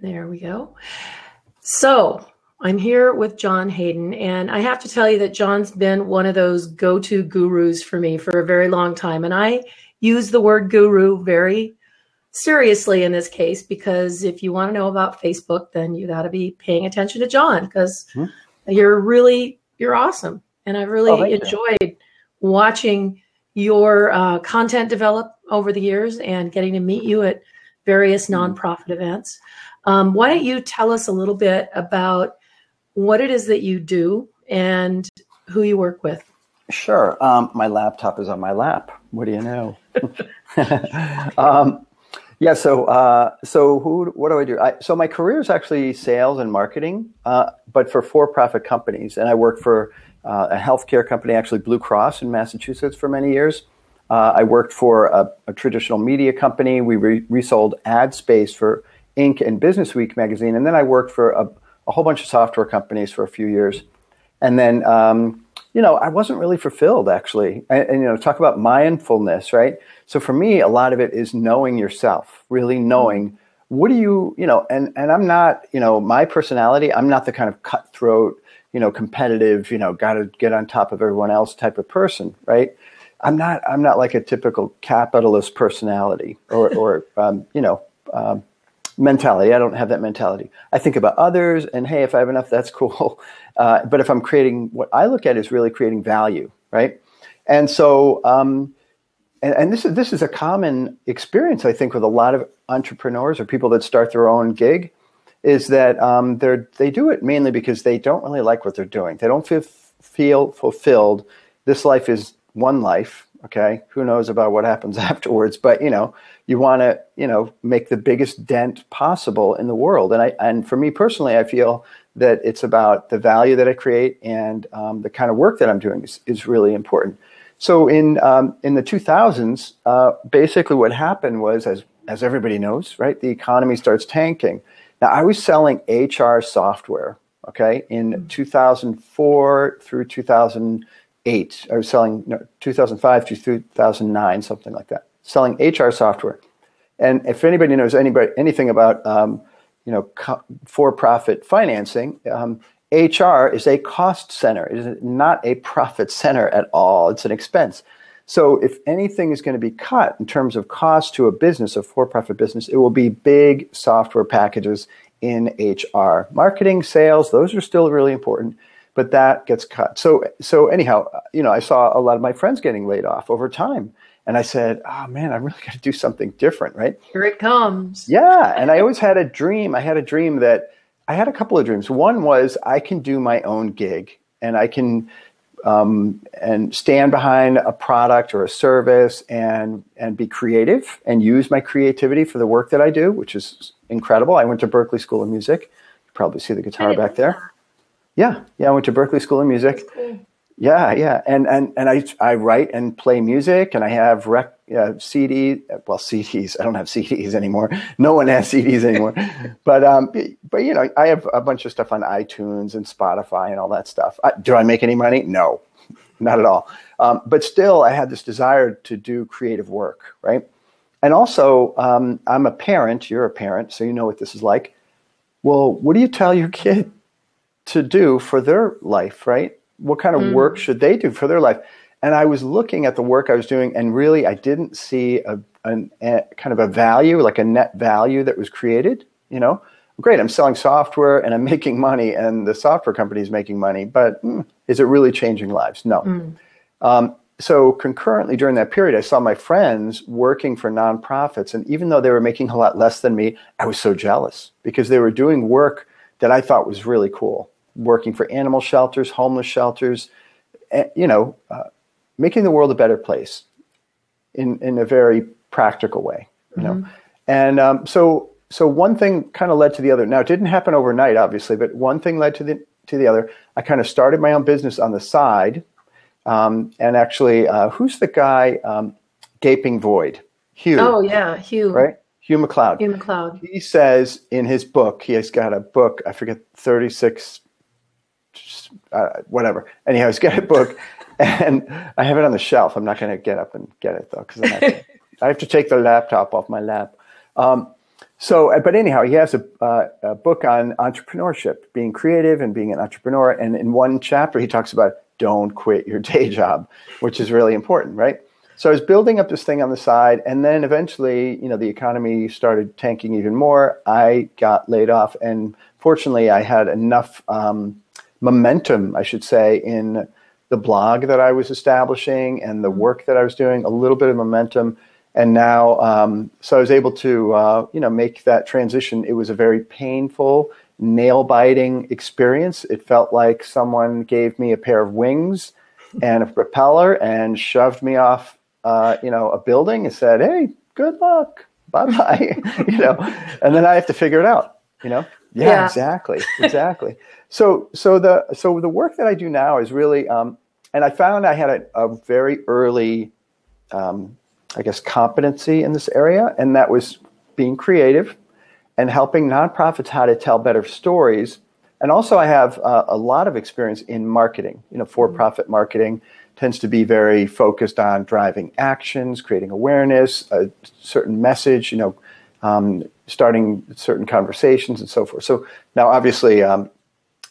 There we go. So I'm here with John Haydon, and I have to tell you that John's been one of those go to gurus for me for a very long time. And I use the word guru very seriously in this case because if you want to know about Facebook, then you got to be paying attention to John because hmm you're really you're awesome, and I've really oh, enjoyed you. watching your uh, content develop over the years and getting to meet you at various hmm. nonprofit events. Um, why don't you tell us a little bit about what it is that you do and who you work with? Sure. Um, my laptop is on my lap. What do you know? um, yeah. So, uh, so who? What do I do? I, so my career is actually sales and marketing, uh, but for for-profit companies, and I worked for uh, a healthcare company, actually Blue Cross in Massachusetts, for many years. Uh, I worked for a, a, traditional media company. We re- resold ad space for Inc. and Business Week magazine, and then I worked for a, a whole bunch of software companies for a few years, and then. Um, you know, I wasn't really fulfilled actually. And, and, you know, talk about mindfulness, right? So for me, a lot of it is knowing yourself, really knowing what do you, you know, and, and I'm not, you know, my personality, I'm not the kind of cutthroat, you know, competitive, you know, got to get on top of everyone else type of person, right? I'm not, I'm not like a typical capitalist personality or, or um, you know, um, mentality. I don't have that mentality. I think about others, and hey, if I have enough, that's cool. Uh, but if I'm creating, what I look at is really creating value, right? And so, um, and, and, this is this is a common experience I think with a lot of entrepreneurs or people that start their own gig, is that um, they're they do it mainly because they don't really like what they're doing. They don't feel feel fulfilled. This life is one life. Okay, who knows about what happens afterwards? But you know, you want to you know make the biggest dent possible in the world. And I and for me personally, I feel that it's about the value that I create and um, the kind of work that I'm doing is, is really important. So in um, in the 2000s, uh, basically what happened was, as as everybody knows, right, the economy starts tanking. Now I was selling HR software, okay, in mm-hmm. 2004 through 2008. I was selling no, 2005 to 2009, something like that, selling HR software. And if anybody knows anybody anything about um, you know co- for-profit financing, um, HR is a cost center. It is not a profit center at all. It's an expense. So if anything is going to be cut in terms of cost to a business, a for-profit business, it will be big software packages in HR. Marketing, sales, those are still really important, but that gets cut. So so anyhow, you know, I saw a lot of my friends getting laid off over time. And I said, oh man, I really got to do something different, right? Here it comes. Yeah. And I always had a dream. I had a dream that I had a couple of dreams. One was I can do my own gig and I can um, and stand behind a product or a service and and be creative and use my creativity for the work that I do, which is incredible. I went to Berklee School of Music. You probably see the guitar back there. Yeah, yeah, I went to Berklee School of Music. Cool. Yeah, yeah, and and and I I write and play music, and I have rec, uh, CD. Well, CDs. I don't have CDs anymore. No one has CDs anymore. but um, but you know, I have a bunch of stuff on iTunes and Spotify and all that stuff. I, do I make any money? No, not at all. Um, but still, I had this desire to do creative work, right? And also, um, I'm a parent. You're a parent, so you know what this is like. Well, what do you tell your kid to do for their life, right? what kind of mm. work should they do for their life? And I was looking at the work I was doing, and really, I didn't see a, a, a kind of a value, like a net value that was created. You know, great, I'm selling software and I'm making money, and the software company is making money, but mm, is it really changing lives? No. Mm. Um, so concurrently during that period, I saw my friends working for nonprofits, and even though they were making a lot less than me, I was so jealous because they were doing work that I thought was really cool working for animal shelters, homeless shelters, eh, you know, uh, making the world a better place in, in a very practical way, you mm-hmm. know. And um, so, so one thing kind of led to the other. Now, it didn't happen overnight, obviously, but one thing led to the to the other. I kind of started my own business on the side, um, and actually, uh, who's the guy? Um, Gaping Void, Hugh. Oh yeah, Hugh. Right. Hugh MacLeod. Hugh MacLeod. He says in his book, he has got a book, I forget, 36 uh, whatever. Anyhow, he's got a book, and I have it on the shelf. I'm not going to get up and get it though because I have to take the laptop off my lap. Um, so, but anyhow, he has a, uh, a, book on entrepreneurship, being creative and being an entrepreneur. And in one chapter, he talks about don't quit your day job, which is really important, right? So I was building up this thing on the side, and then eventually, you know, the economy started tanking even more. I got laid off, and fortunately, I had enough um, momentum, I should say, in the blog that I was establishing and the work that I was doing, a little bit of momentum and now um, so I was able to uh, you know make that transition. It was a very painful, nail biting experience. It felt like someone gave me a pair of wings and a propeller and shoved me off uh, you know a building and said, "Hey, good luck, bye bye," you know, and then I have to figure it out. You know, yeah, yeah. exactly, exactly. so so the so the work that I do now is really, um, and I found I had a, a very early. Um, I guess, competency in this area, and that was being creative and helping nonprofits how to tell better stories. And also, I have uh, a lot of experience in marketing. You know, for-profit marketing tends to be very focused on driving actions, creating awareness, a certain message. You know, um, starting certain conversations and so forth. So now, obviously, um,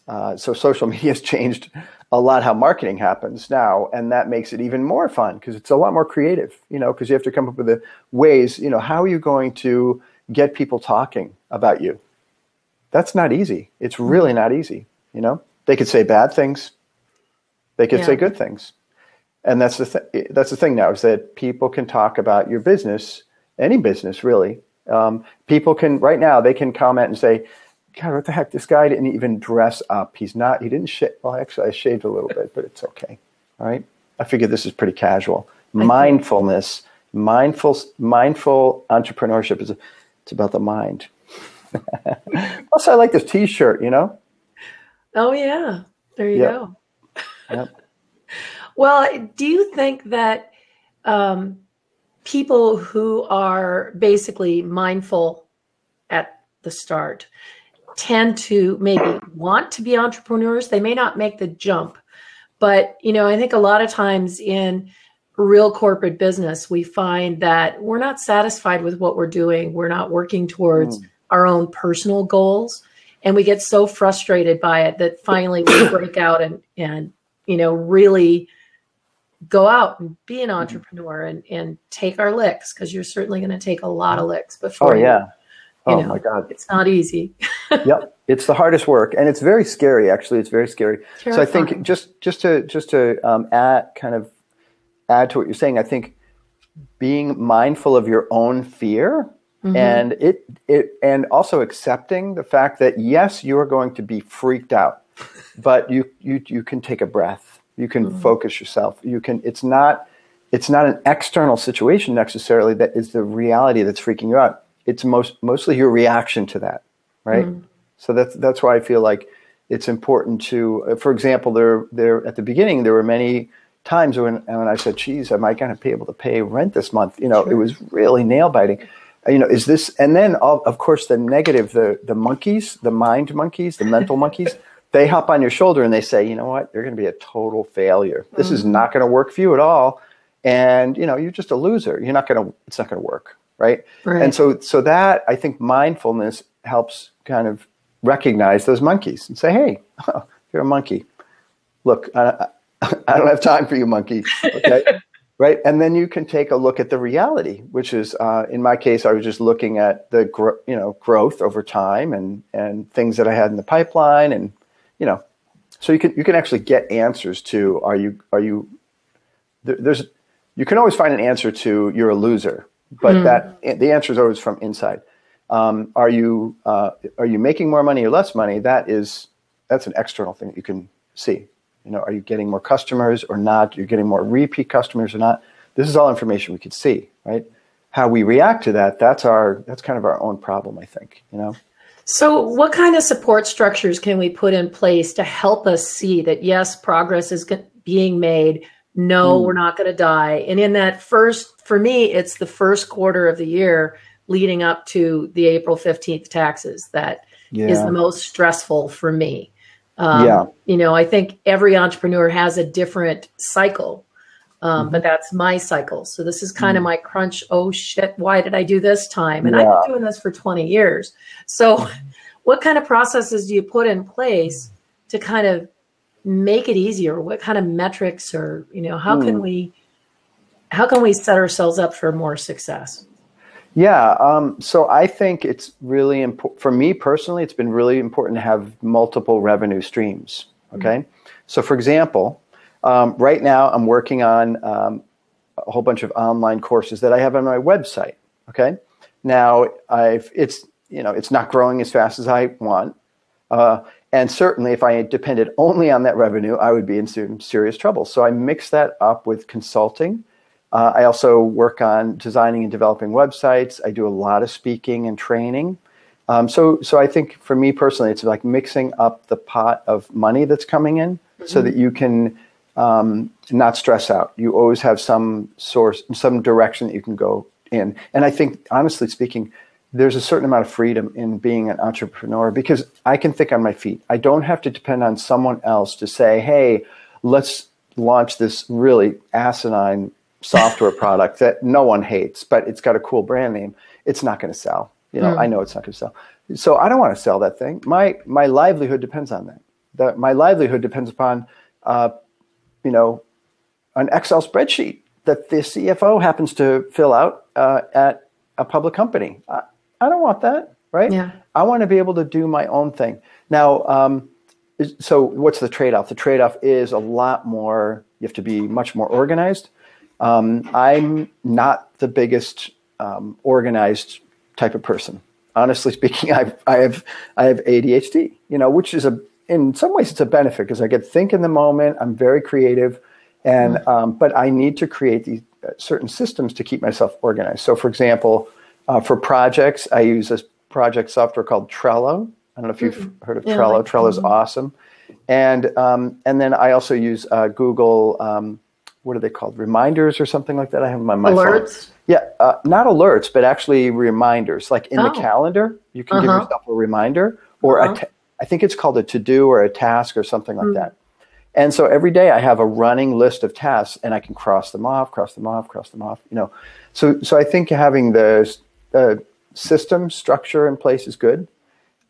uh, so social media has changed a lot how marketing happens now, and that makes it even more fun because it's a lot more creative. You know, because you have to come up with the ways. You know, how are you going to get people talking about you? That's not easy. It's really not easy. You know, they could say bad things, they could yeah. say good things, and that's the th- that's the thing now is that people can talk about your business, any business really. Um, people can right now they can comment and say God, what the heck? This guy didn't even dress up. He's not, he didn't shave. Well, actually, I shaved a little bit, but it's okay. All right. I figure this is pretty casual. Mindfulness, mindful, mindful entrepreneurship is, it's about the mind. also, I like this t shirt, you know? Oh, yeah. There you yep. go. Yep. Well, do you think that um, people who are basically mindful at the start, tend to maybe want to be entrepreneurs. They may not make the jump, but you know, I think a lot of times in real corporate business, we find that we're not satisfied with what we're doing. We're not working towards mm. our own personal goals. And we get so frustrated by it that finally we break out and, and, you know, really go out and be an hmm. entrepreneur and, and take our licks because you're certainly going to take a lot of licks before. Oh, yeah. oh, know, my God. It's not easy. yep, it's the hardest work, and it's very scary. Actually, it's very scary. Terrifying. So I think just just to just to um, add kind of add to what you're saying, I think being mindful of your own fear mm-hmm. and it it and also accepting the fact that yes, you are going to be freaked out, but you you you can take a breath. You can mm-hmm. focus yourself. You can. It's not. It's not an external situation necessarily that is the reality that's freaking you out. It's most mostly your reaction to that right? Mm. So that's that's why I feel like it's important to, uh, for example, there there at the beginning there were many times when when I said, "Geez, am I going to be able to pay rent this month?" You know, sure. it was really nail biting. You know, is this? And then of course the negative, the the monkeys, the mind monkeys, the mental monkeys. They hop on your shoulder and they say, "You know what? You're going to be a total failure. This mm-hmm. is not going to work for you at all." And you know, you're just a loser. You're not going to. It's not going to work, right? right? And so, so that I think mindfulness helps kind of recognize those monkeys and say, hey, oh, you're a monkey. Look, I, I don't have time for you, monkey. Okay. right. And then you can take a look at the reality, which is, uh, in my case, I was just looking at the gro- you know growth over time and and things that I had in the pipeline, and you know, so you can you can actually get answers to are you are you there, there's you can always find an answer to you're a loser, but mm. that the answer is always from inside. Um, are you uh, are you making more money or less money? That is that's an external thing that you can see. You know, are you getting more customers or not? You're getting more repeat customers or not? This is all information we could see, right? How we react to that, that's our that's kind of our own problem, I think. You know. So, what kind of support structures can we put in place to help us see that yes, progress is being made? No, mm. we're not going to die. And in that first, for me, it's the first quarter of the year leading up to the April 15th taxes that yeah. is the most stressful for me. Um, yeah. You know, I think every entrepreneur has a different cycle. Um, Mm-hmm. But that's my cycle. So this is kind of my crunch. Oh shit, why did I do this time? And Yeah. I've been doing this for 20 years. So what kind of processes do you put in place to kind of make it easier? What kind of metrics or, you know, how can Hmm. we how can we set ourselves up for more success? Yeah. Um, so I think it's really important for me personally. It's been really important to have multiple revenue streams. Okay. So, for example, um, right now I'm working on um, a whole bunch of online courses that I have on my website. Okay. Now I've it's you know it's not growing as fast as I want, uh, and certainly if I depended only on that revenue, I would be in some serious trouble. So I mix that up with consulting. Uh, I also work on designing and developing websites. I do a lot of speaking and training. Um, so, so I think for me personally, it's like mixing up the pot of money that's coming in, so that you can um, not stress out. You always have some source, some direction that you can go in. And I think, honestly speaking, there's a certain amount of freedom in being an entrepreneur because I can think on my feet. I don't have to depend on someone else to say, "Hey, let's launch this really asinine software product that no one hates, but it's got a cool brand name." It's not going to sell. You know, I know it's not going to sell. So I don't want to sell that thing. My my livelihood depends on that. The, my livelihood depends upon, uh, you know, an Excel spreadsheet that the CFO happens to fill out uh, at a public company. I, I don't want that, right? Yeah. I want to be able to do my own thing. Now, um, so what's the trade off? The trade off is a lot more, you have to be much more organized. Um, I'm not the biggest um, organized type of person. Honestly speaking, I've, I have I have ADHD, you know, which is a in some ways it's a benefit because I get think in the moment. I'm very creative, and um, but I need to create these uh, certain systems to keep myself organized. So, for example, uh, for projects, I use this project software called Trello. I don't know if you've heard of Yeah, Trello. like- Trello's awesome, and um, and then I also use uh, Google. Um, what are they called? Reminders or something like that. I have my phone. Alerts? Yeah, uh, not alerts, but actually reminders. Like in the Oh. calendar, you can give Uh-huh. yourself a reminder, or Uh-huh. a ta- I think it's called a to do or a task or something like that. And so every day I have a running list of tasks, and I can cross them off, cross them off, cross them off. You know, so so I think having the uh, system structure in place is good,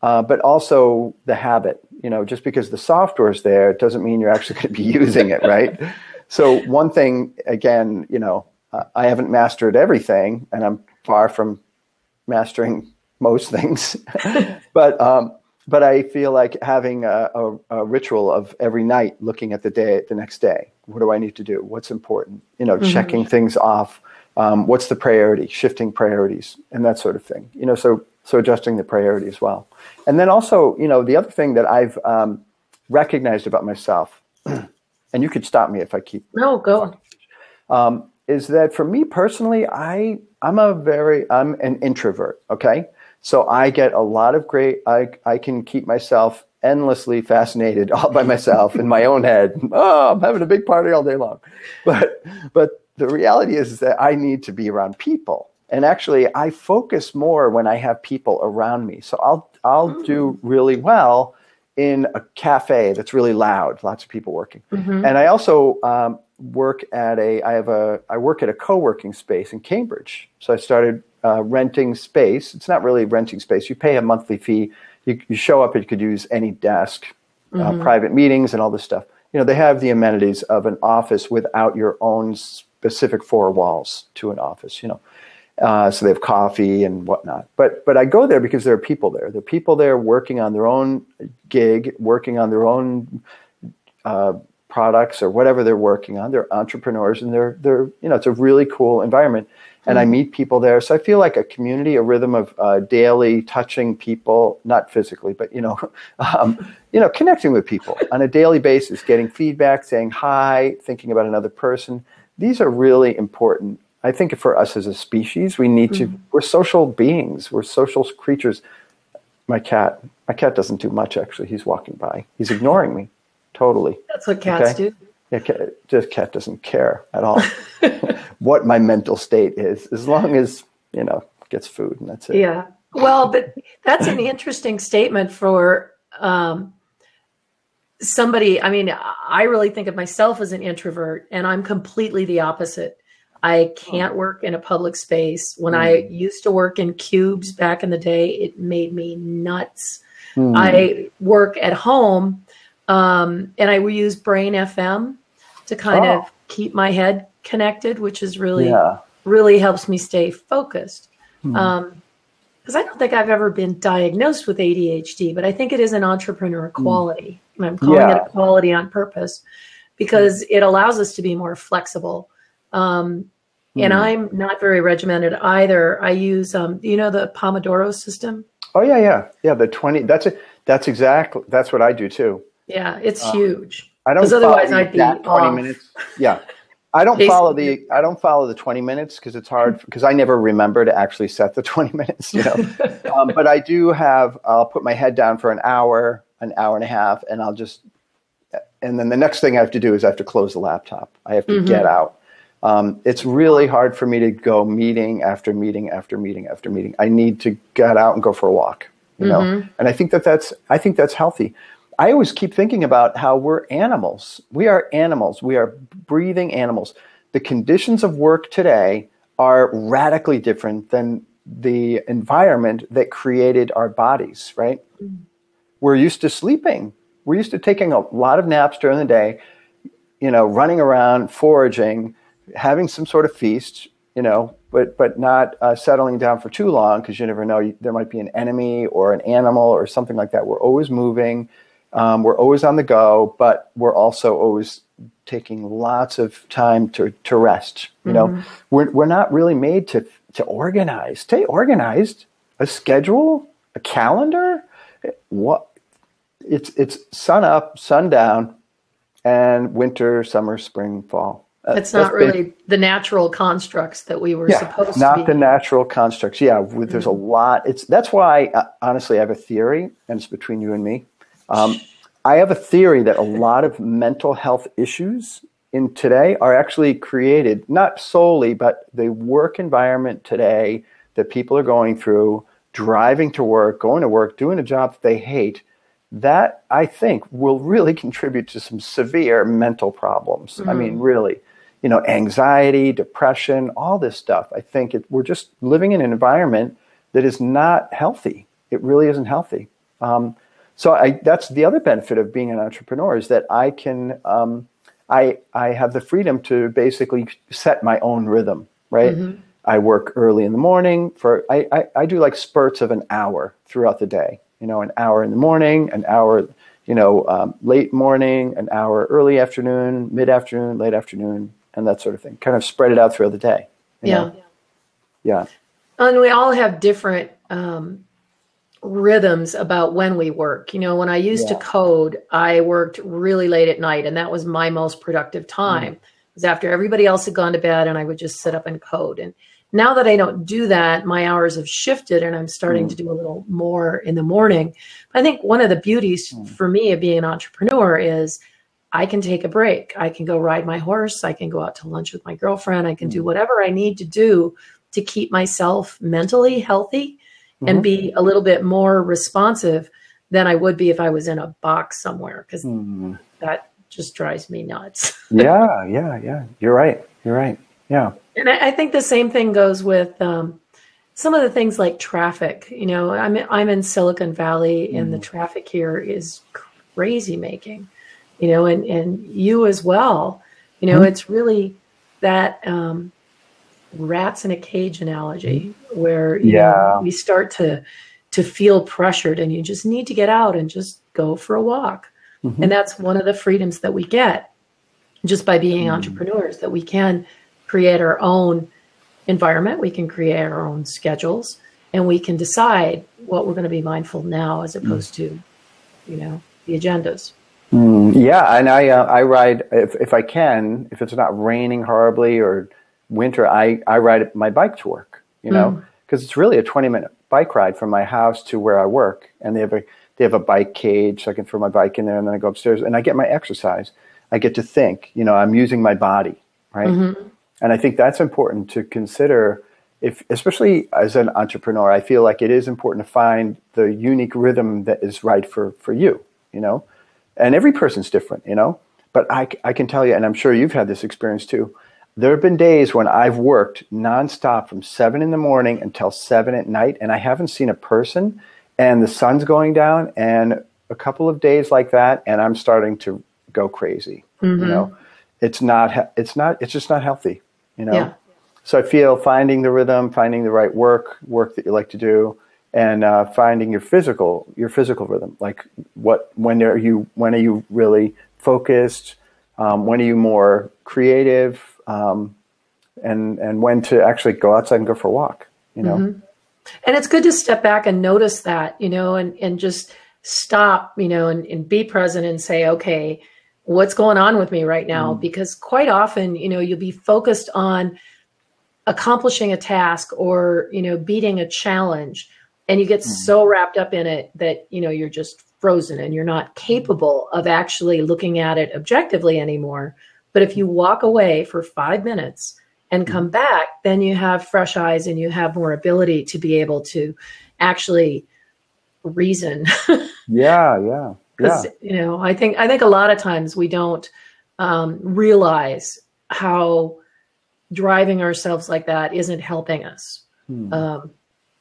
uh, but also the habit. You know, just because the software is there it doesn't mean you're actually going to be using it, right? So one thing, again, you know, uh, I haven't mastered everything, and I'm far from mastering most things, but um, but I feel like having a, a, a ritual of every night looking at the day, the next day. What do I need to do? What's important? You know, checking things off. Um, what's the priority? Shifting priorities and that sort of thing. You know, so so adjusting the priority as well. And then also, you know, the other thing that I've um, recognized about myself, and you could stop me if I keep No, go. um, is that for me personally, I I'm a very I'm an introvert. Okay, so I get a lot of great. I I can keep myself endlessly fascinated all by myself in my own head. Oh, I'm having a big party all day long, but but the reality is, that I need to be around people. And actually, I focus more when I have people around me. So I'll I'll do really well in a cafe that's really loud, lots of people working. And I also um, work at a I have a I work at a co-working space in Cambridge. So I started uh, renting space. It's not really renting space. You pay a monthly fee. You, you show up. You could use any desk, uh, private meetings, and all this stuff. You know they have the amenities of an office without your own specific four walls to an office. You know. Uh, so they have coffee and whatnot. But but I go there because there are people there. There are people there working on their own gig, working on their own uh, products or whatever they're working on. They're entrepreneurs, and they're they're you know it's a really cool environment. And I meet people there, so I feel like a community, a rhythm of uh, daily touching people, not physically, but you know, um, you know, connecting with people on a daily basis, getting feedback, saying hi, thinking about another person. These are really important I think for us as a species, we need to, we're social beings, we're social creatures. My cat, my cat doesn't do much actually. He's walking by, he's ignoring me totally. That's what cats Okay. do. Yeah, cat, just cat doesn't care at all what my mental state is, as long as, you know, gets food and that's it. Yeah. Well, but that's an interesting statement for um, somebody, I mean, I really think of myself as an introvert, and I'm completely the opposite. I can't work in a public space. When mm. I used to work in cubes back in the day, it made me nuts. Mm. I work at home um, and I use Brain FM to kind oh. of keep my head connected, which is really, yeah. really helps me stay focused. Mm. Um, because I don't think I've ever been diagnosed with ADHD, but I think it is an entrepreneur hmm. quality. Mm. I'm calling yeah. it a quality on purpose because it allows us to be more flexible um, mm. And hmm. I'm not very regimented either. I use, um, you know, the Pomodoro system. Oh yeah, yeah, yeah. The twenty. That's it. That's exactly. That's what I do too. Yeah, it's uh, huge. I don't. Otherwise, I'd be twenty off. minutes. Yeah, I don't follow the. I don't follow the twenty minutes because it's hard because I never remember to actually set the twenty minutes. You know, um, but I do have. I'll put my head down for an hour, an hour and a half, and I'll just. And then the next thing I have to do is I have to close the laptop. I have to mm-hmm. get out um, it's really hard for me to go meeting after meeting after meeting after meeting. I need to get out and go for a walk, you know. Mm-hmm. And I think that that's I think that's healthy. I always keep thinking about how we're animals. We are animals. We are breathing animals. The conditions of work today are radically different than the environment that created our bodies, right? Mm-hmm. We're used to sleeping. We're used to taking a lot of naps during the day, you know, running around, foraging, having some sort of feast, you know, but but not uh, settling down for too long because you never know. There might be an enemy or an animal or something like that. We're always moving. Um, we're always on the go, but we're also always taking lots of time to, to rest. You know, mm-hmm. we're, we're not really made to, to organize. Stay organized. A schedule, a calendar. What? It's it's sun up, sundown, and winter, summer, spring, fall. It's not really the natural constructs that we were yeah, supposed to not the natural constructs. Yeah, there's a mm-hmm. lot. It's that's why uh, honestly I have a theory, and it's between you and me. Um, I have a theory that a lot of mental health issues in today are actually created not solely, but the work environment today that people are going through, driving to work, going to work, doing a job that they hate. That I think will really contribute to some severe mental problems. Mm-hmm. I mean, mm-hmm. really you know, anxiety, depression, all this stuff. I think it, we're just living in an environment that is not healthy. It really isn't healthy. Um, so I, that's the other benefit of being an entrepreneur is that I can, um, I, I have the freedom to basically set my own rhythm, right? Mm-hmm. I work early in the morning for, I, I, I do like spurts of an hour throughout the day, you know, an hour in the morning, an hour, you know, um, late morning, an hour early afternoon, mid afternoon, late afternoon, and that sort of thing. Kind of spread it out throughout the day. Yeah. Know? Yeah. And we all have different um, rhythms about when we work. You know, when I used yeah. to code, I worked really late at night, and that was my most productive time. Mm. It was after everybody else had gone to bed, and I would just sit up and code. And now that I don't do that, my hours have shifted, and I'm starting mm. to do a little more in the morning. I think one of the beauties mm. for me of being an entrepreneur is I can take a break. I can go ride my horse. I can go out to lunch with my girlfriend. I can do mm. whatever I need to do to keep myself mentally healthy mm-hmm. and be a little bit more responsive than I would be if I was in a box somewhere because mm. that just drives me nuts. yeah, yeah, yeah. You're right. You're right. Yeah. And I, I think the same thing goes with um, some of the things like traffic. You know, I'm I'm in Silicon Valley, mm. and the mm. traffic here is crazy making you know, and, and you as well. You know, mm-hmm. it's really that um, rats in a cage analogy where yeah. Know, we start to to feel pressured and you just need to get out and just go for a walk. Mm-hmm. And that's one of the freedoms that we get just by being mm-hmm. entrepreneurs that we can create our own environment, we can create our own schedules, and we can decide what we're going to be mindful now as opposed mm. to, you know, the agendas. Mm, yeah, and I uh, I ride if if I can if it's not raining horribly or winter I I ride my bike to work. You know, because mm. it's really a twenty minute bike ride from my house to where I work, and they have a they have a bike cage, so I can throw my bike in there, and then I go upstairs and I get my exercise. I get to think. You know, I'm using my body, right? Mm-hmm. And I think that's important to consider. If, especially as an entrepreneur, I feel like it is important to find the unique rhythm that is right for, for you. You know, and every person's different, you know. But I, I can tell you, and I'm sure you've had this experience too. There have been days when I've worked nonstop from seven in the morning until seven at night, and I haven't seen a person, and the sun's going down, and a couple of days like that, and I'm starting to go crazy. Mm-hmm. You know, it's not, it's not, it's just not healthy. You know. Yeah. So I feel finding the rhythm, finding the right work, work that you like to do, and uh, finding your physical, your physical rhythm. Like what, when are you, when are you really focused? Um, when are you more creative? Um, and and when to actually go outside and go for a walk. You know. Mm-hmm. And it's good to step back and notice that, you know, and and just stop, you know, and, and be present and say, okay, what's going on with me right now? Mm. Because quite often, you know, you'll be focused on accomplishing a task or, you know, beating a challenge and you get mm. so wrapped up in it that, you know, you're just frozen and you're not capable of actually looking at it objectively anymore. But if you walk away for five minutes and come mm-hmm. back, then you have fresh eyes and you have more ability to be able to actually reason. yeah, yeah. Because yeah. you know, I think I think a lot of times we don't um, realize how driving ourselves like that isn't helping us. Hmm. Um,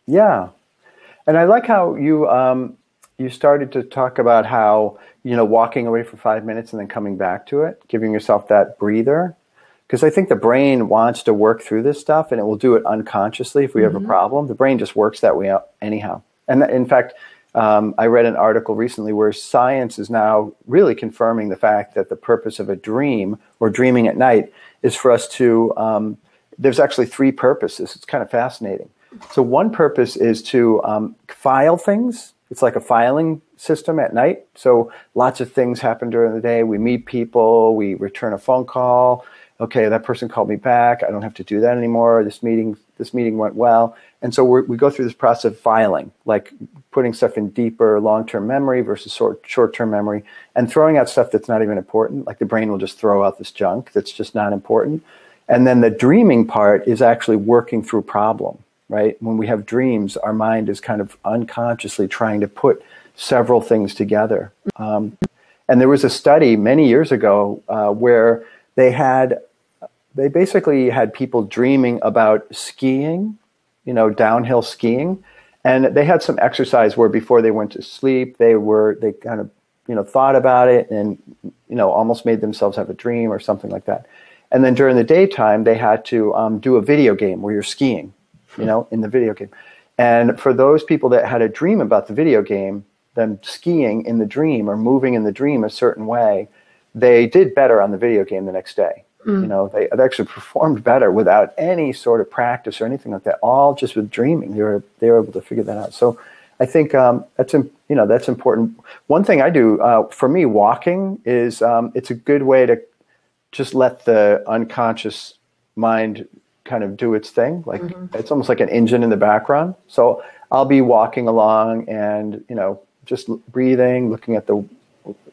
yeah, and I like how you um, you started to talk about how you know walking away for five minutes and then coming back to it giving yourself that breather. Because i think the brain wants to work through this stuff and it will do it unconsciously if we mm-hmm. have a mm-hmm. problem. The brain just works that way anyhow. And in fact um, i read an article recently where science is now really confirming the fact that the purpose of a dream or dreaming at night is for us to um, there's actually three purposes. It's kind of fascinating. So one purpose is to um, file things it's like a filing system at night. So lots of things happen during the day. We meet people, we return a phone call. Okay, that person called me back. I don't have to do that anymore. This meeting, this meeting went well. And so we go through this process of filing, like putting stuff in deeper long-term memory versus short, short-term memory, and throwing out stuff that's not even important. Like the brain will just throw out this junk that's just not important. And then the dreaming part is actually working through problem right? When we have dreams, our mind is kind of unconsciously trying to put several things together. Um, and there was a study many years ago uh, where they had, they basically had people dreaming about skiing, you know, downhill skiing. And they had some exercise where before they went to sleep, they were, they kind of, you know, thought about it and, you know, almost made themselves have a dream or something like that. And then during the daytime, they had to um, do a video game where you're skiing you know, in the video game. And for those people that had a dream about the video game, them skiing in the dream or moving in the dream a certain way, they did better on the video game the next day. Mm. You know, they, they actually performed better without any sort of practice or anything like that. All just with dreaming, they were they were able to figure that out. So, I think um, that's you know that's important. One thing I do uh, for me, walking is um, it's a good way to just let the unconscious mind kind of do its thing. Like mm-hmm. it's almost like an engine in the background. So I'll be walking along and you know just breathing, looking at the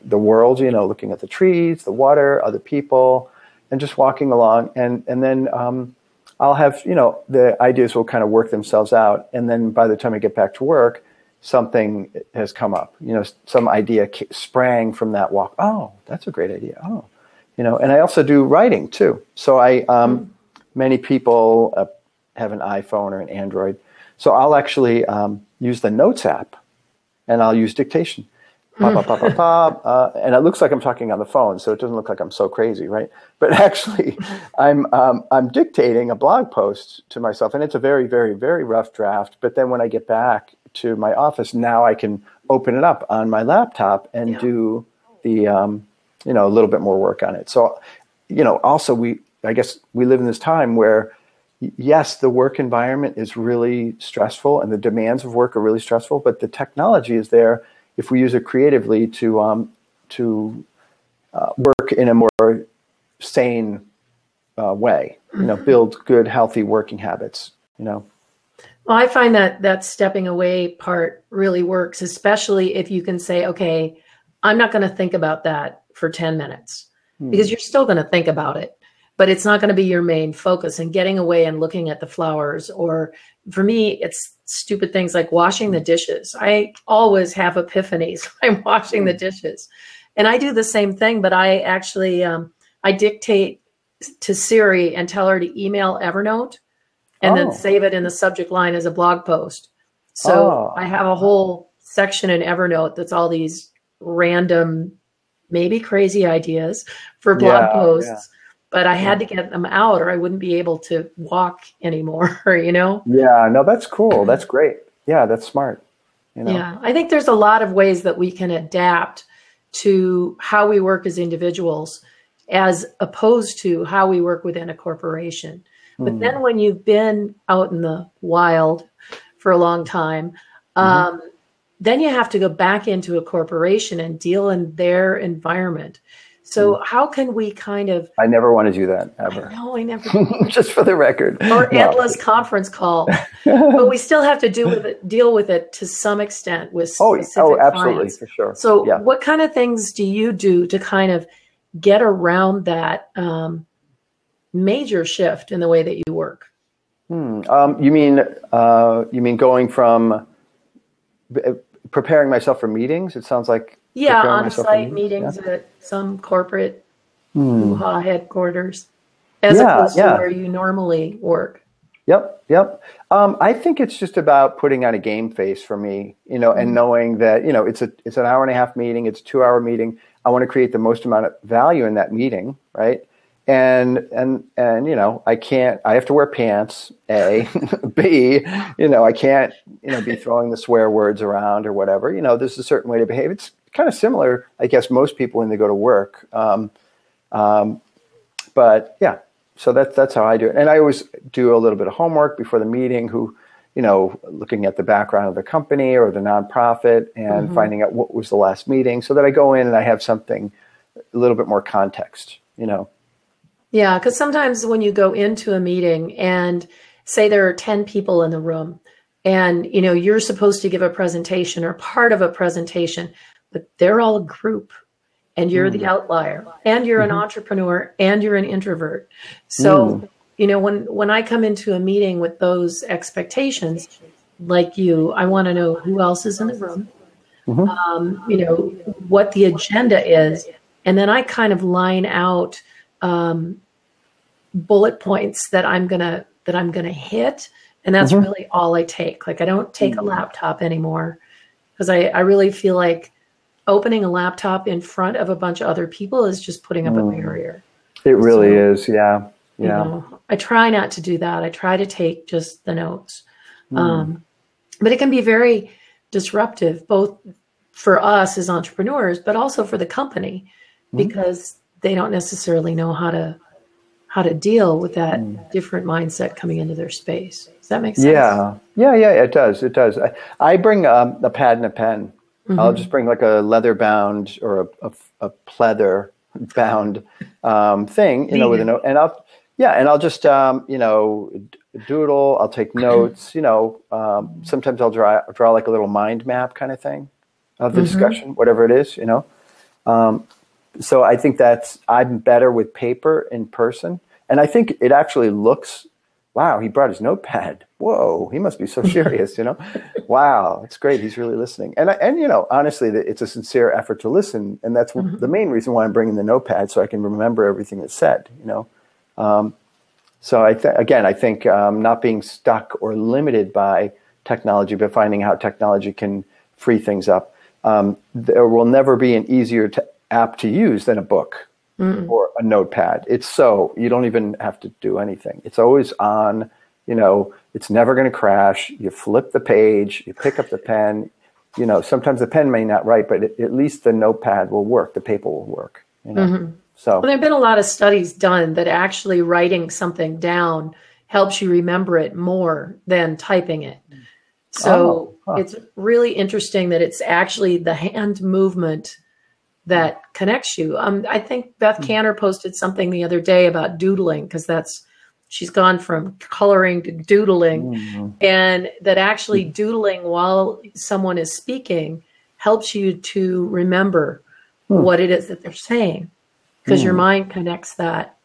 the world. You know, looking at the trees, the water, other people, and just walking along. And and then um, I'll have you know the ideas will kind of work themselves out. And then by the time I get back to work, something has come up. You know, some idea sprang from that walk. Oh, that's a great idea. Oh, you know. And I also do writing too. So I um, mm many people uh, have an iPhone or an Android. So I'll actually um, use the Notes app and I'll use dictation. Pop, pop, pop, pop, pop. Uh, and it looks like I'm talking on the phone, so it doesn't look like I'm so crazy, right? But actually, I'm, um, I'm dictating a blog post to myself, and it's a very, very, very rough draft. But then when I get back to my office, now I can open it up on my laptop and yeah. do the, um, you know, a little bit more work on it. So, you know, also we I guess we live in this time where, yes, the work environment is really stressful and the demands of work are really stressful, but the technology is there if we use it creatively to um, to uh, work in a more sane uh, way. You know, build good, healthy working habits. You know. Well, I find that that stepping away part really works, especially if you can say, okay, I'm not going to think about that for 10 minutes hmm. because you're still going to think about it but it's not going to be your main focus and getting away and looking at the flowers or for me it's stupid things like washing the dishes i always have epiphanies i'm washing the dishes and I do the same thing, but I actually um, I dictate to Siri and tell her to email Evernote and Oh. then save it in the subject line as a blog post. So Oh. I have a whole section in Evernote that's all these random, maybe crazy ideas for blog Yeah, posts. yeah. But I had to get them out or I wouldn't be able to walk anymore, you know? Yeah, no, that's cool. That's great. Yeah, that's smart. You know? Yeah, I think there's a lot of ways that we can adapt to how we work as individuals as opposed to how we work within a corporation. But Hmm. then when you've been out in the wild for a long time, um, then you have to go back into a corporation and deal in their environment. So how can we kind of I never want to do that ever. No, I never Just for the record. or No. endless conference call, but we still have to do with it, deal with it to some extent with Oh, oh, absolutely, clients. for sure. So, yeah. what kind of things do you do to kind of get around that um, major shift in the way that you work? Hmm. Um, you mean uh, you mean going from preparing myself for meetings? It sounds like Yeah, on site meetings at some corporate Hmm. hoo-ha headquarters, as Yeah, opposed yeah. to where you normally work. Yep, yep. Um, I think it's just about putting on a game face for me, you know, and knowing that you know it's a it's an hour and a half meeting, it's a two hour meeting. I want to create the most amount of value in that meeting, right? And and and you know, I can't. I have to wear pants. A, B. You know, I can't you know be throwing the swear words around or whatever. You know, there's a certain way to behave. It's kind of similar, I guess, most people when they go to work. Um, um, but yeah, so that's that's how I do it. And I always do a little bit of homework before the meeting. Who, you know, looking at the background of the company or the nonprofit and finding out what was the last meeting, so that I go in and I have something a little bit more context. You know. Yeah, because sometimes when you go into a meeting and say there are 10 people in the room and you know you're supposed to give a presentation or part of a presentation, but they're all a group. And you're the hmm. outlier. And you're an mm-hmm. entrepreneur. And you're an introvert. So, hmm. you know, when when I come into a meeting with those expectations, like you, I want to know who else is in the room. Mm-hmm. Um, you know, what the agenda is, and then I kind of line out um, bullet points that I'm gonna that I'm gonna hit, and that's mm-hmm. really all I take. Like I don't take a hmm. laptop anymore. Because I, I really feel like opening a laptop in front of a bunch of other people is just putting up a barrier. It really So- is. Yeah. You Yeah. know, I try not to do that. I try to take just the notes. Um, but it can be very disruptive, both for us as entrepreneurs, but also for the company, because they don't necessarily know how to how to deal with that different mindset coming into their space. Does that make sense? Yeah, yeah, yeah. It does. It does. I, I bring um, a pad and a pen. I'll just bring like a leather bound or a, a, a pleather bound um, thing, you know, with a note, and I'll yeah, and I'll just um, you know doodle. I'll take notes. You know, um, sometimes I'll draw draw like a little mind map kind of thing of the discussion, whatever it is. You know, um, so I think that's I'm better with paper in person, and I think it actually looks. Wow, he brought his notepad. Whoa, he must be so serious, you know. Wow, it's great. He's really listening, and I, and you know, honestly, it's a sincere effort to listen, and that's the main reason why I'm bringing the notepad so I can remember everything that's said, you know. Um, so I th- again, I think um, not being stuck or limited by technology, but finding how technology can free things up. Um, there will never be an easier to, app to use than a book or a notepad. It's so you don't even have to do anything. It's always on. You know, it's never going to crash. You flip the page, you pick up the pen. You know, sometimes the pen may not write, but at at least the notepad will work. The paper will work. You know, mm-hmm. so Well, there have been a lot of studies done that actually writing something down helps you remember it more than typing it. So Oh, huh. it's really interesting that it's actually the hand movement that connects you. Um, I think Beth hmm. Kanter posted something the other day about doodling because that's she's gone from coloring to doodling, mm-hmm. and that actually hmm. doodling while someone is speaking helps you to remember hmm. what it is that they're saying because your mind connects that,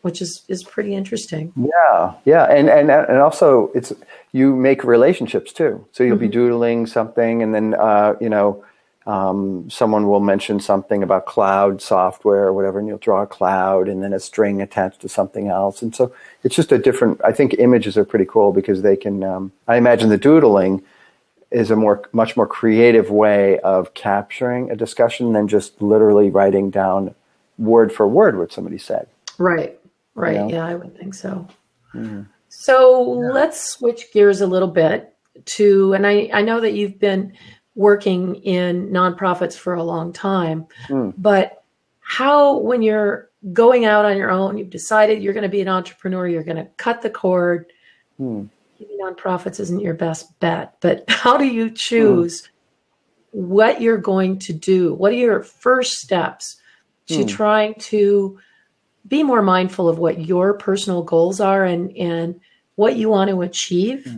which is is pretty interesting. Yeah, yeah, and and and also it's you make relationships too. So you'll be mm-hmm. doodling something, and then uh, you know um, someone will mention something about cloud software or whatever, and you'll draw a cloud and then a string attached to something else. And so it's just a different. I think images are pretty cool because they can. Um, I imagine the doodling is a more much more creative way of capturing a discussion than just literally writing down word for word what somebody said. Right. Right. You know? Yeah, I would think so. Mm-hmm. So yeah. let's switch gears a little bit to, and I, I know that you've been working in nonprofits for a long time. Mm. But how, when you're going out on your own, you've decided you're going to be an entrepreneur, you're going to cut the cord. Mm. Nonprofits isn't your best bet, but how do you choose mm. what you're going to do? What are your first steps to hmm. trying to be more mindful of what your personal goals are and and what you want to achieve? Hmm.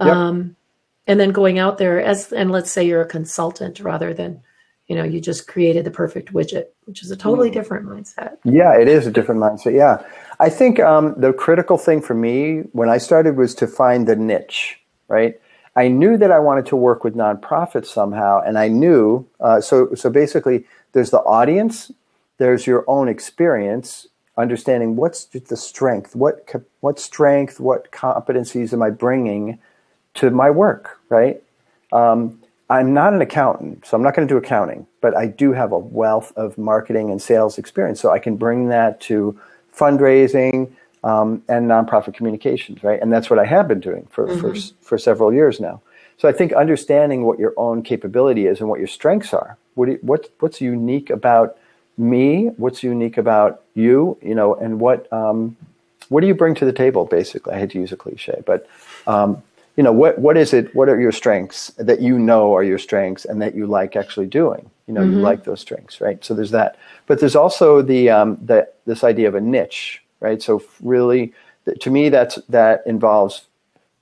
Yep. Um, and then going out there as and let's say you're a consultant rather than you know you just created the perfect widget which is a totally mm. different mindset. Yeah it is a different mindset yeah. I think um, the critical thing for me when i started was to find the niche right? I knew that i wanted to work with nonprofits somehow and i knew uh, so so basically there's the audience there's your own experience understanding what's the strength what what strength what competencies am i bringing to my work, right? Um, I'm not an accountant, so I'm not going to do accounting, but I do have a wealth of marketing and sales experience, so I can bring that to fundraising um, and nonprofit communications, right? And that's what I have been doing for, mm-hmm. for, for several years now. So I think understanding what your own capability is and what your strengths are, what, you, what what's unique about me, what's unique about you, you know, and what um, what do you bring to the table? Basically, I hate to use a cliche, but um, you know what what is it what are your strengths that you know are your strengths and that you like actually doing? You know mm-hmm. you like those strengths right? So there's that. But there's also the um the this idea of a niche right? So really to me that's that involves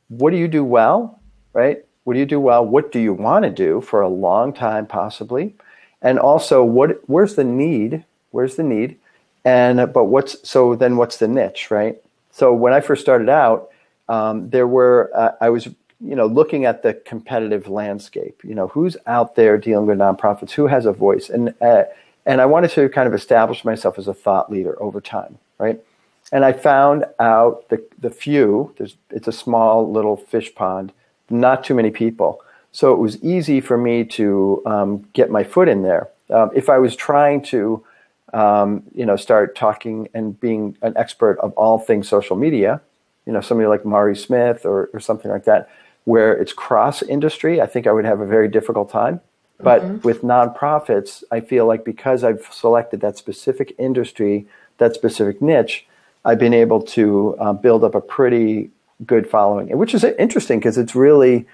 what do you do well right? What do you do well? What do you want to do for a long time possibly? And also what where's the need where's the need? And but what's so then what's the niche right? So when i first started out um, there were uh, I was you know looking at the competitive landscape. You know who's out there dealing with nonprofits, who has a voice, and uh, and I wanted to kind of establish myself as a thought leader over time, right? And I found out the the few. There's it's a small little fish pond, not too many people. So it was easy for me to um, get my foot in there. Um, if I was trying to, um, you know, start talking and being an expert of all things social media, you know, somebody like Mari Smith or, or something like that, where it's cross industry, I think I would have a very difficult time. But mm-hmm. with nonprofits, I feel like because I've selected that specific industry, that specific niche, I've been able to uh, build up a pretty good following, which is interesting because it's really,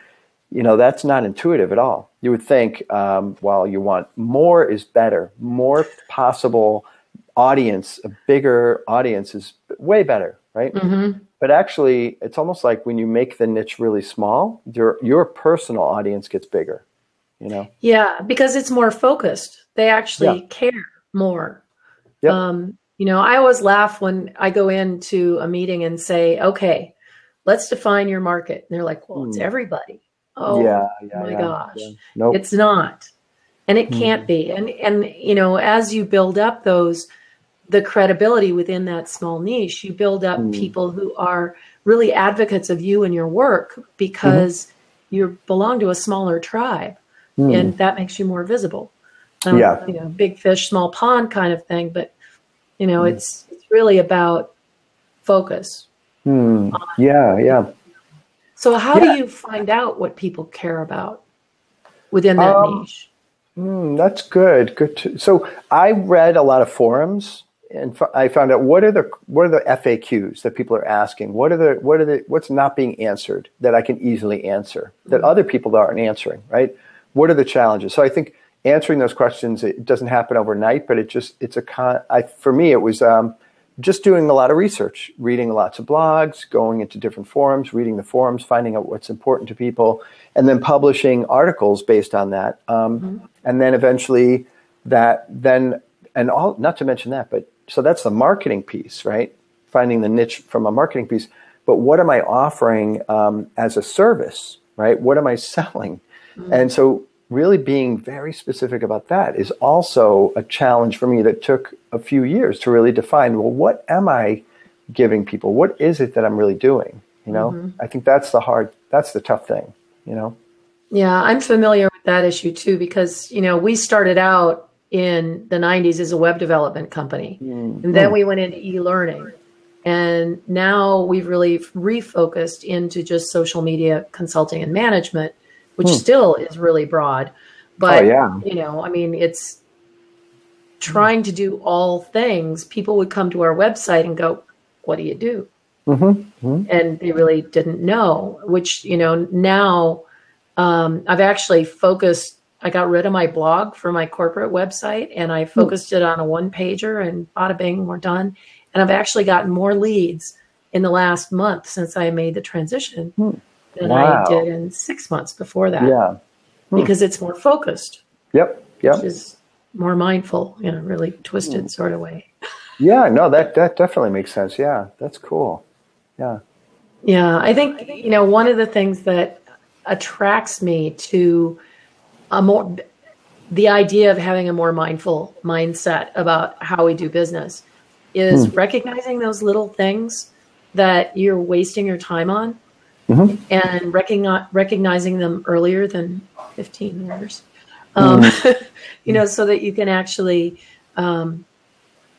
you know, that's not intuitive at all. You would think, um, well, you want more is better, more possible audience, a bigger audience is way better, right? Mm-hmm. But actually, it's almost like when you make the niche really small, your your personal audience gets bigger. You know? Yeah, because it's more focused. They actually yeah. care more. Yep. Um, you know, I always laugh when I go into a meeting and say, "Okay, let's define your market." And they're like, "Well, mm. it's hmm. everybody." Oh yeah, yeah my yeah, gosh, yeah. Nope. it's not, and it can't mm. be. And and you know, as you build up those the credibility within that small niche, you build up mm. people who are really advocates of you and your work because mm-hmm. you belong to a smaller tribe, mm. and that makes you more visible. Um, yeah, you know, big fish, small pond kind of thing. But you know, mm. it's it's really about focus. Hmm. Yeah, yeah. So, how yeah. do you find out what people care about within that um, niche? Mm, that's good. Good. To, so I read a lot of forums and I found out what are the what are the FAQs that people are asking? What are the what are the what's not being answered that I can easily answer that other people aren't answering? Right? What are the challenges? So I think answering those questions it doesn't happen overnight, but it just it's a con. I, for me, it was um, just doing a lot of research, reading lots of blogs, going into different forums, reading the forums, finding out what's important to people, and then publishing articles based on that, um, mm-hmm. and then eventually that then and all not to mention that, but so that's the marketing piece, right? Finding the niche from a marketing piece. But what am I offering um, as a service, right? What am I selling? Mm-hmm. And so really being very specific about that is also a challenge for me that took a few years to really define well what am i giving people what is it that i'm really doing you know mm-hmm. i think that's the hard that's the tough thing you know yeah i'm familiar with that issue too because you know we started out in the 90s as a web development company mm-hmm. and then we went into e-learning and now we've really refocused into just social media consulting and management which hmm. still is really broad. But, oh, yeah. you know, I mean, it's trying to do all things. People would come to our website and go, What do you do? Mm-hmm. Mm-hmm. And they really didn't know, which, you know, now um, I've actually focused. I got rid of my blog for my corporate website and I focused it on a one pager and bada bing, we're done. And I've actually gotten more leads in the last month since I made the transition hmm than wow. I did in six months before that. Yeah. Hmm. Because it's more focused. Yep. Yep. Which is more mindful in a really twisted hmm. sort of way. Yeah, no, that that definitely makes sense. Yeah, that's cool. Yeah. Yeah, I think you know one of the things that attracts me to a more the idea of having a more mindful mindset about how we do business is hmm. recognizing those little things that you're wasting your time on mm-hmm. and recogni- recognizing them earlier than 15 years. Um, mm-hmm. you know, so that you can actually um,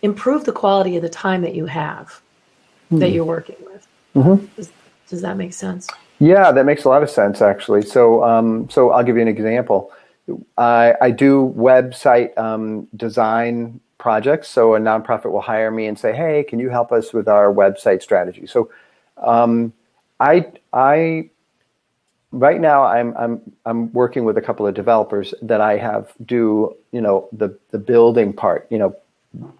improve the quality of the time that you have mm-hmm. that you're working with. Mm-hmm. Does, does, that make sense? Yeah, that makes a lot of sense actually. So, um, so I'll give you an example. I, I do website um, design projects. So a nonprofit will hire me and say, "Hey, can you help us with our website strategy?" So um, I I right now I'm I'm I'm working with a couple of developers that I have do you know the the building part you know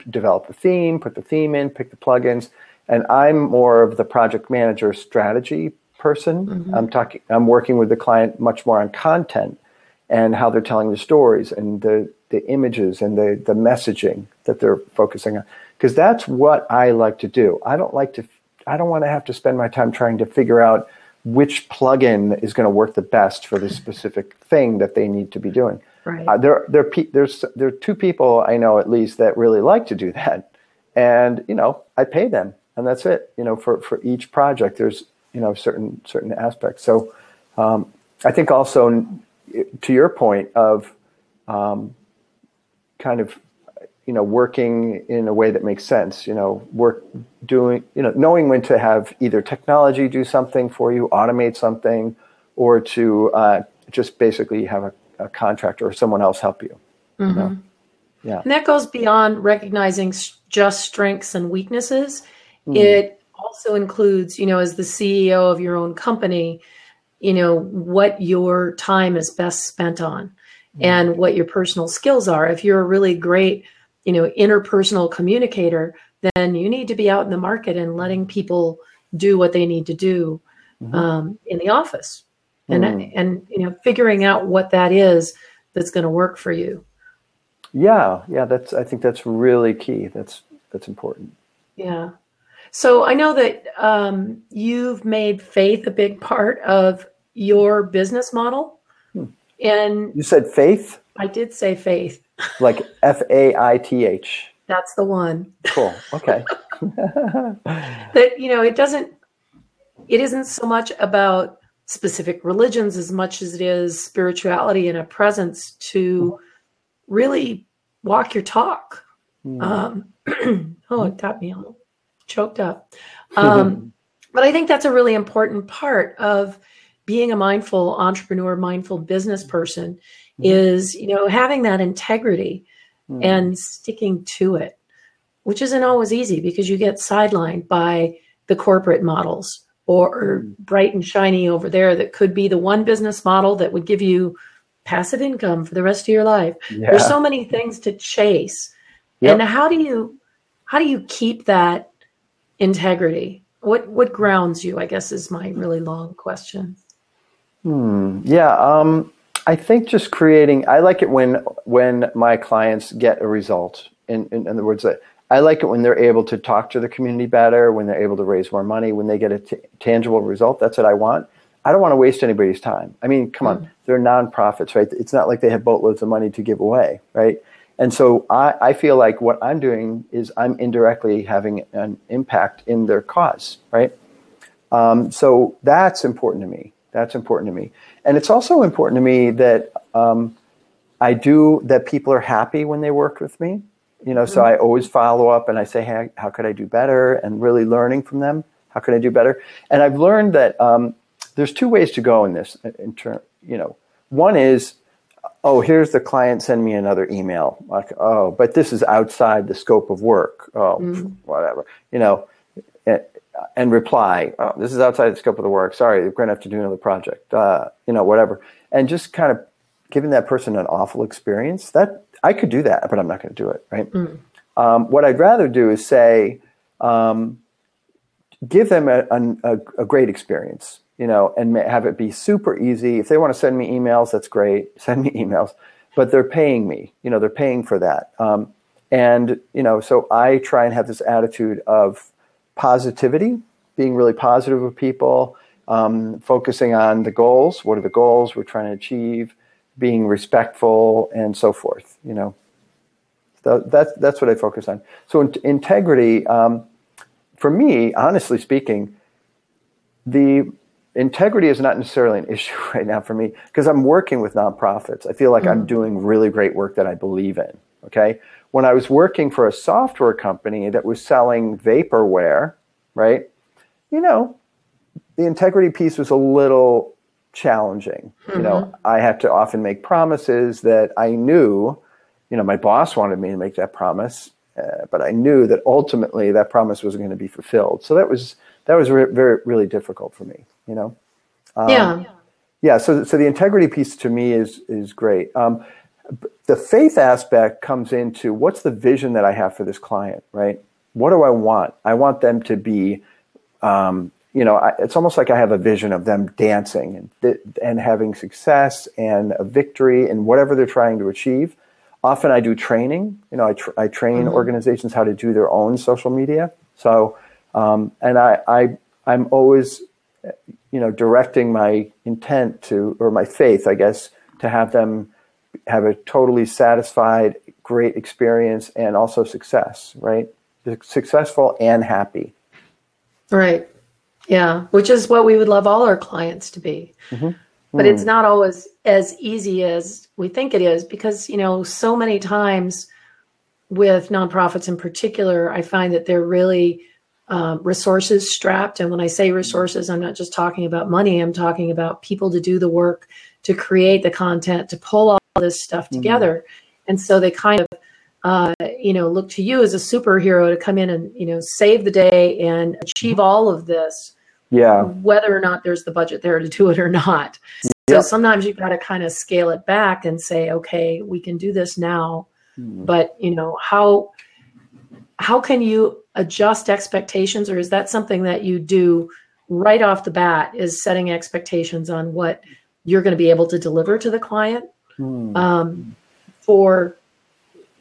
develop the theme put the theme in pick the plugins and I'm more of the project manager strategy person mm-hmm. I'm talking I'm working with the client much more on content and how they're telling the stories and the the images and the the messaging that they're focusing on because that's what I like to do I don't like to I don't want to have to spend my time trying to figure out which plugin is going to work the best for the specific thing that they need to be doing. Right. Uh, there, there, there's there are two people I know at least that really like to do that, and you know I pay them, and that's it. You know, for for each project, there's you know certain certain aspects. So um, I think also to your point of um, kind of you know working in a way that makes sense you know work doing you know knowing when to have either technology do something for you automate something or to uh, just basically have a, a, contractor or someone else help you, mm-hmm. you know? yeah and that goes beyond recognizing just strengths and weaknesses mm. it also includes you know as the ceo of your own company you know what your time is best spent on mm. and what your personal skills are. If you're a really great you know interpersonal communicator then you need to be out in the market and letting people do what they need to do mm-hmm. um, in the office. And mm. and you know figuring out what that is that's going to work for you. Yeah. Yeah that's i think that's really key. That's that's important. Yeah. So i know that um, you've made faith a big part of your business model hmm. and you said faith i did say faith like F A I T H. That's the one. Cool. Okay. that you know, it doesn't. It isn't so much about specific religions as much as it is spirituality and a presence to really walk your talk. Mm. Um, oh, it got me all choked up. Um, but I think that's a really important part of being a mindful entrepreneur, mindful business person mm-hmm. is, you know, having that integrity mm-hmm. and sticking to it, which isn't always easy because you get sidelined by the corporate models or mm-hmm. bright and shiny over there that could be the one business model that would give you passive income for the rest of your life. Yeah. There's so many things to chase. Yep. And how do you how do you keep that integrity? What what grounds you, I guess is my really long question. Hmm. Yeah. Um, I think just creating. I like it when when my clients get a result. In, in, in other words, I like it when they're able to talk to the community better, when they're able to raise more money, when they get a t- tangible result. That's what I want. I don't want to waste anybody's time. I mean, come on, they're nonprofits, right? It's not like they have boatloads of money to give away, right? And so I, I feel like what I'm doing is I'm indirectly having an impact in their cause, right? Um, so that's important to me. That's important to me. And it's also important to me that um, I do, that people are happy when they work with me. You know, so I always follow up and I say, hey, how could I do better? And really learning from them. How can I do better? And I've learned that um, there's two ways to go in this. In term, you know, one is, oh, here's the client send me another email. Like, oh, but this is outside the scope of work. Oh, mm-hmm. whatever. You know, and, reply, oh, this is outside the scope of the work. Sorry, we're going to have to do another project. Uh, you know, whatever. And just kind of giving that person an awful experience. That I could do that, but I'm not going to do it. Right. Mm. Um, what I'd rather do is say. Um, give them a, a, a, great experience you know, and have it be super easy. If they want to send me emails, that's great. Send me emails, but they're paying me. You know, they're paying for that. Um, and you know, so I try and have this attitude of positivity, being really positive with people, um, focusing on the goals. What are the goals we're trying to achieve? Being respectful and so forth. You know, so that's that's what I focus on. So in, integrity, um, for me, honestly speaking, the integrity is not necessarily an issue right now for me because I'm working with nonprofits. I feel like mm-hmm. I'm doing really great work that I believe in. Okay. When I was working for a software company that was selling vaporware, right? You know, the integrity piece was a little challenging. Mm-hmm. You know, mm-hmm. I had to often make promises that I knew, you know, my boss wanted me to make that promise, uh, but I knew that ultimately that promise was going to be fulfilled. So that was that was re- very really difficult for me you know um, yeah yeah so so the integrity piece to me is is great um, the faith aspect comes into what's the vision that i have for this client right? What do i want? I want them to be um, you know I, it's almost like i have a vision of them dancing and and having success and a victory in whatever they're trying to achieve. Often i do training. You know i, tr- I train mm-hmm. organizations how to do their own social media. So um, and I, I, I'm always, you know, directing my intent to, or my faith, I guess, to have them have a totally satisfied, great experience and also success, right? Successful and happy. Right. Yeah. Which is what we would love all our clients to be. Mm-hmm. But mm. it's not always as easy as we think it is because, you know, so many times with nonprofits in particular, I find that they're really um, resources strapped. And when I say resources, I'm not just talking about money, I'm talking about people to do the work, to create the content, to pull all this stuff mm-hmm. together. Mm-hmm. And so they kind of, uh, you know, look to you as a superhero to come in and, you know, save the day and achieve mm-hmm. all of this. Yeah. Whether or not there's the budget there to do it or not. So sometimes you've got to kind of scale it back and say, okay, we can do this now. Mm-hmm. But, you know, how how can you adjust expectations or is that something that you do right off the bat is setting expectations on what you're going to be able to deliver to the client hmm. um, for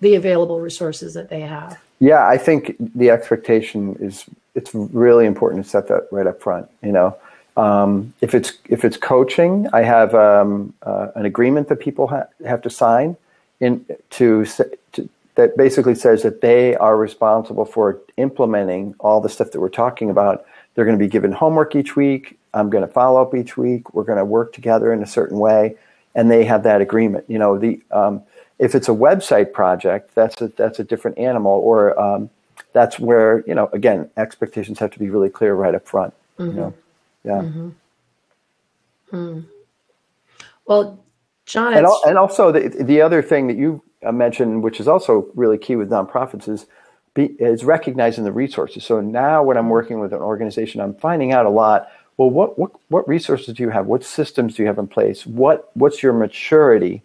the available resources that they have yeah i think the expectation is it's really important to set that right up front you know um, if it's if it's coaching i have um, uh, an agreement that people ha- have to sign in to, to that basically says that they are responsible for implementing all the stuff that we're talking about. They're going to be given homework each week. I'm going to follow up each week. We're going to work together in a certain way, and they have that agreement. You know, the um, if it's a website project, that's a, that's a different animal, or um, that's where you know again expectations have to be really clear right up front. Mm-hmm. You know? Yeah. Mm-hmm. Hmm. Well, John, and, al- and also the the other thing that you mentioned, which is also really key with nonprofits, is be, is recognizing the resources. So now, when I'm working with an organization, I'm finding out a lot. Well, what what what resources do you have? What systems do you have in place? What what's your maturity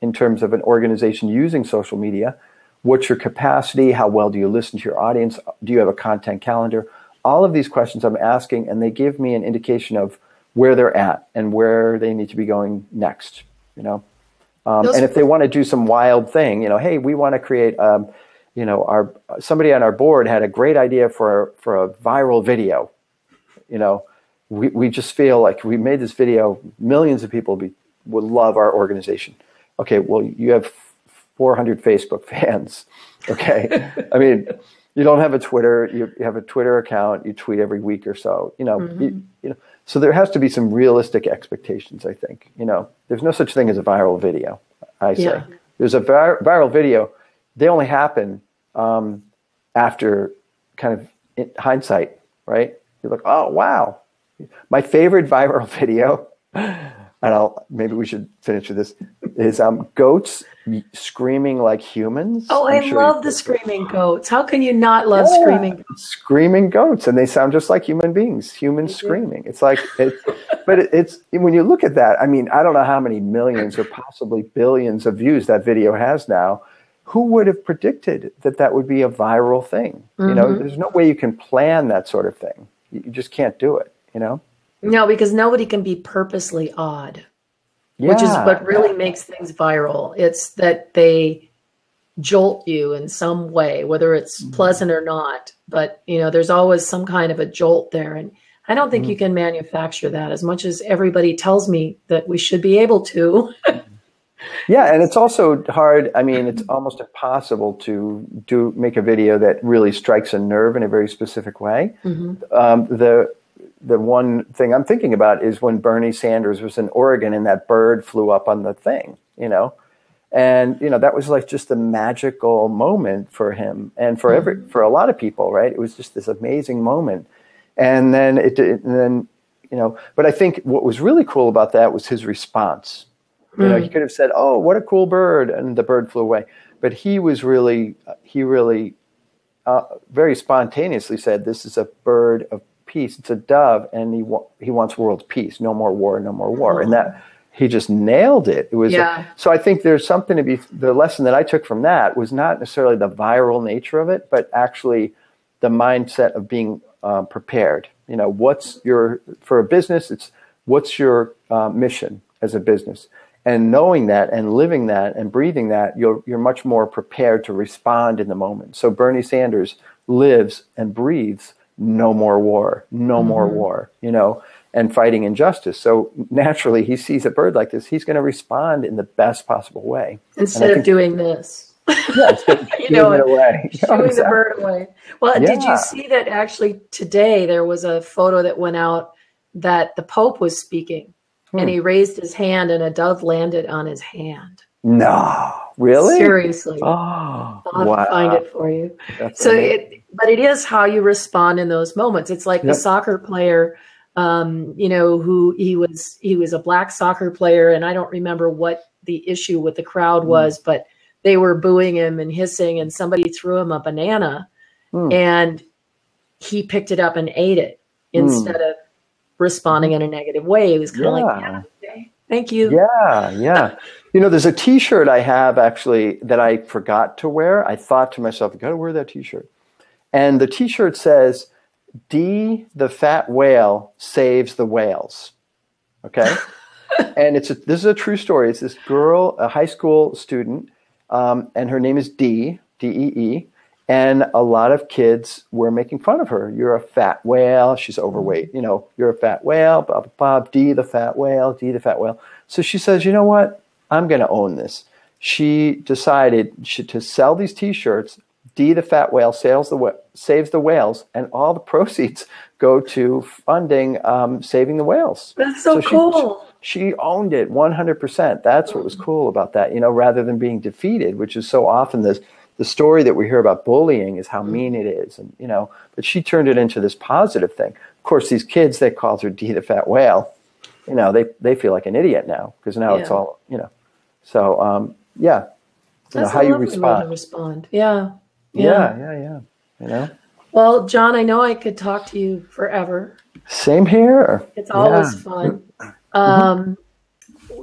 in terms of an organization using social media? What's your capacity? How well do you listen to your audience? Do you have a content calendar? All of these questions I'm asking, and they give me an indication of where they're at and where they need to be going next. You know. Um, and if they want to do some wild thing, you know, hey, we want to create, um, you know, our somebody on our board had a great idea for for a viral video. You know, we, we just feel like we made this video, millions of people be, would love our organization. Okay, well, you have 400 Facebook fans. Okay, I mean, you don't have a Twitter. You, you, have a Twitter account. You tweet every week or so. You know, mm-hmm. you, you, know. So there has to be some realistic expectations. I think. You know, there's no such thing as a viral video. I say yeah. there's a vir- viral video. They only happen um, after kind of hindsight, right? You're like, oh wow, my favorite viral video, and I'll maybe we should finish with this, is um, goats screaming like humans. Oh, I'm i sure love the screaming goats. How can you not love yeah, screaming goats? Screaming goats, and they sound just like human beings, humans screaming. It's like, it, but it, it's when you look at that. I mean, I don't know how many millions or possibly billions of views that video has now. Who would have predicted that that would be a viral thing? Mm-hmm. You know, mm-hmm. there's no way you can plan that sort of thing. You just can't do it you know? No, because nobody can be purposely odd, yeah. which is what really makes things viral. It's that they jolt you in some way, whether it's mm-hmm. pleasant or not. But, you know, there's always some kind of a jolt there. And I don't think mm-hmm. you can manufacture that as much as everybody tells me that we should be able to. yeah, and it's also hard. I mean, it's almost impossible to do make a video that really strikes a nerve in a very specific way. Mm-hmm. Um, the the one thing I'm thinking about is when Bernie Sanders was in Oregon and that bird flew up on the thing, you know, and you know that was like just a magical moment for him and for every mm-hmm. for a lot of people, right? It was just this amazing moment, and then it and then you know, but I think what was really cool about that was his response. You know, he mm. could have said, "Oh, what a cool bird," and the bird flew away, but he was really he really uh, very spontaneously said, "This is a bird of peace. It's a dove, and he wa- he wants world peace. No more war. No more war. Mm-hmm. And that he just nailed it. It was yeah. a, so. I think there's something to be. The lesson that I took from that was not necessarily the viral nature of it, but actually the mindset of being um, prepared. You know, what's your for a business? It's what's your uh, mission as a business, and knowing that and living that and breathing that, you're you're much more prepared to respond in the moment. So Bernie Sanders lives and breathes no more war, no mm-hmm. more war, you know, and fighting injustice. So naturally, he sees a bird like this, he's going to respond in the best possible way. Instead of doing this. Yeah, instead you know, it away. Shooing exactly. the bird away. Well, yeah. did you see that actually today there was a photo that went out that the Pope was speaking hmm. and he raised his hand and a dove landed on his hand. No, really? Seriously. Oh, I'll wow. find it for you. That's so amazing. it but it is how you respond in those moments. It's like yep. the soccer player, um, you know, who he was he was a black soccer player, and I don't remember what the issue with the crowd mm. was, but they were booing him and hissing, and somebody threw him a banana, mm. and he picked it up and ate it instead mm. of responding in a negative way. He was kind of yeah. like, yeah, okay, thank you. Yeah, yeah. You know, there's a T-shirt I have actually that I forgot to wear. I thought to myself, I got to wear that T-shirt and the T-shirt says, "Dee the fat whale saves the whales." Okay, and it's a, this is a true story. It's this girl, a high school student, um, and her name is Dee D E E. And a lot of kids were making fun of her. You're a fat whale. She's overweight. You know, you're a fat whale. Blah blah blah. Dee the fat whale. Dee the fat whale. So she says, you know what? I'm going to own this. She decided she, to sell these T-shirts Dee the fat whale saves the saves the whales, and all the proceeds go to funding um, saving the whales. That's so, so cool. She, she, owned it 100%. That's what was cool about that, you know, rather than being defeated, which is so often the the story that we hear about bullying is how mean it is, and you know, but she turned it into this positive thing. Of course, these kids they called her Dee the fat whale. You know, they they feel like an idiot now because now yeah. it's all you know. So um, yeah, you know, how you respond. respond. Yeah. Yeah. yeah, yeah, You know. Well, John, I know I could talk to you forever. Same here. It's always yeah. fun. Um,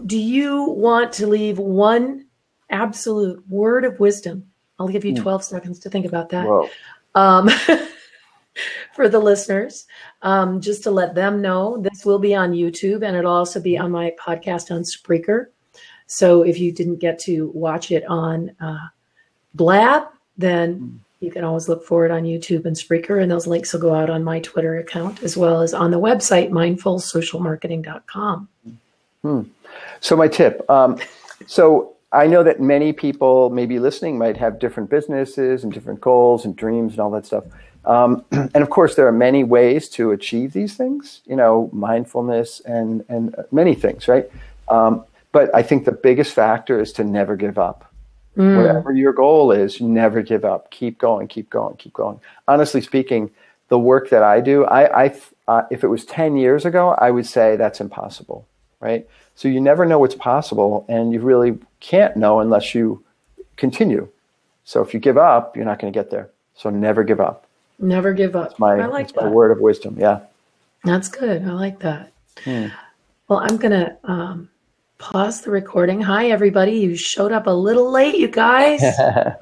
do you want to leave one absolute word of wisdom? I'll give you hmm. 12 seconds to think about that. Um, for the listeners, um, just to let them know, this will be on YouTube and it'll also be on my podcast on Spreaker. So if you didn't get to watch it on uh, Blab, then You can always look for it on YouTube and Spreaker, and those links will go out on my Twitter account as well as on the website mindfulsocialmarketing.com. Hmm. So my tip. Um, so I know that many people maybe listening might have different businesses and different goals and dreams and all that stuff. Um, and of course, there are many ways to achieve these things. You know, mindfulness and and many things, right? Um, but I think the biggest factor is to never give up. Mm. Whatever your goal is, never give up. Keep going, keep going, keep going. Honestly speaking, the work that I do, I, I uh, if it was ten years ago, I would say that's impossible, right? So you never know what's possible, and you really can't know unless you continue. So if you give up, you're not going to get there. So never give up. Never give up. That's my, I like that. my word of wisdom. Yeah. That's good. I like that. Hmm. Well, I'm going to um, pause the recording. Hi, everybody. You showed up a little late, you guys.